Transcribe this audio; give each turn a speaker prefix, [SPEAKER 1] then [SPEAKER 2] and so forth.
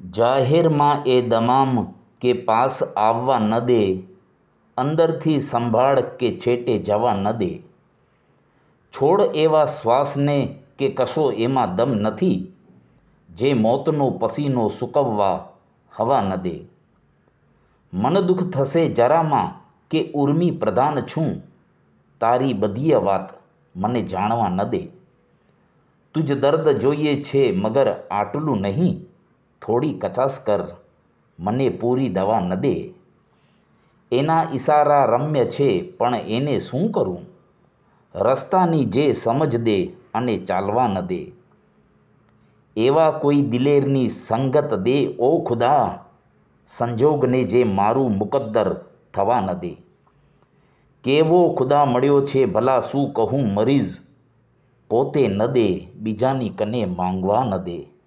[SPEAKER 1] જાહેરમાં એ દમામ કે પાસ આવવા ન દે, અંદરથી સંભાળ કે છેટે જવા ન દે. છોડ એવા શ્વાસને કે કશો એમાં દમ નથી, જે મોતનો પસીનો સૂકવવા હવા ન દે. મન દુઃખ થશે જરામાં કે ઉર્મી પ્રધાન છું, તારી બધીય વાત મને જાણવા ન દે. તુજ દર્દ જોઈએ છે, મગર આટલું નહીં. થોડી કચાશ કર, મને પૂરી દવા ન દે. એના ઈશારા રમ્ય છે, પણ એને શું કરું? રસ્તાની જે સમજ દે અને ચાલવા ન દે. એવા કોઈ દિલેરની સંગત દે, ઓ ખુદા. સંજોગને જે મારું મુકદ્દર થવા ન દે. કેવો ખુદા મળ્યો છે, ભલા શું કહું મરીઝ? પોતે ન દે, બીજાની કને માંગવા ન દે.